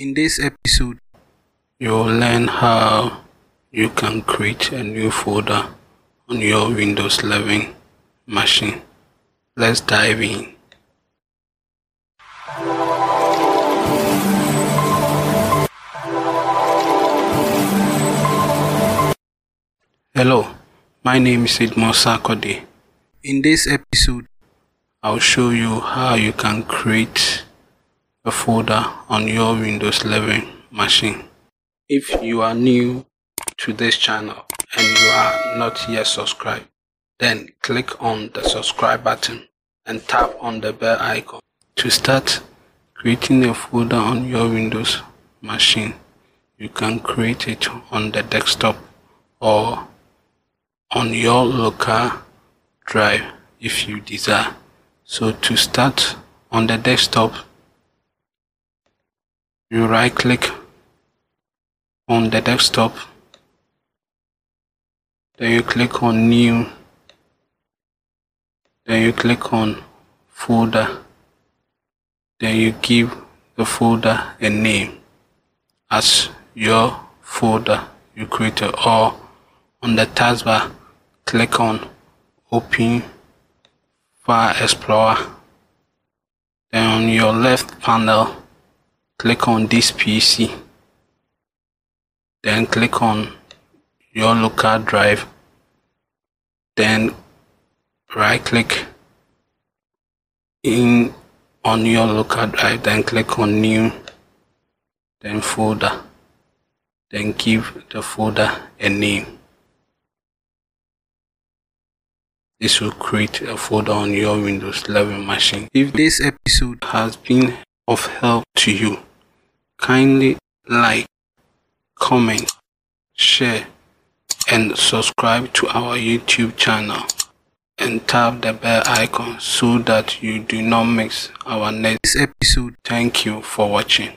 In this episode, you'll learn how you can create a new folder on your Windows 11 machine. Let's dive in. Hello, my name is Edmond Sarkodie. In this episode, I'll show you how you can create a folder on your Windows 11 machine. If you are new to this channel and you are not yet subscribed, then click on the subscribe button and tap on the bell icon to start creating a folder on your Windows machine. You can create it on the desktop or on your local drive if you desire. So to start on the desktop, you right click on the desktop, then you click on new, then you click on folder, then you give the folder a name as your folder. You created or on the taskbar click on open file explorer. Then on your left panel click on this pc then click on your local drive. Then right click in on your local drive then click on new then folder. Then give the folder a name. This will create a folder on your Windows 11 machine. If this episode has been of help to you, kindly like, comment, share, and subscribe to our YouTube channel and tap the bell icon so that you do not miss our next episode. Thank you for watching.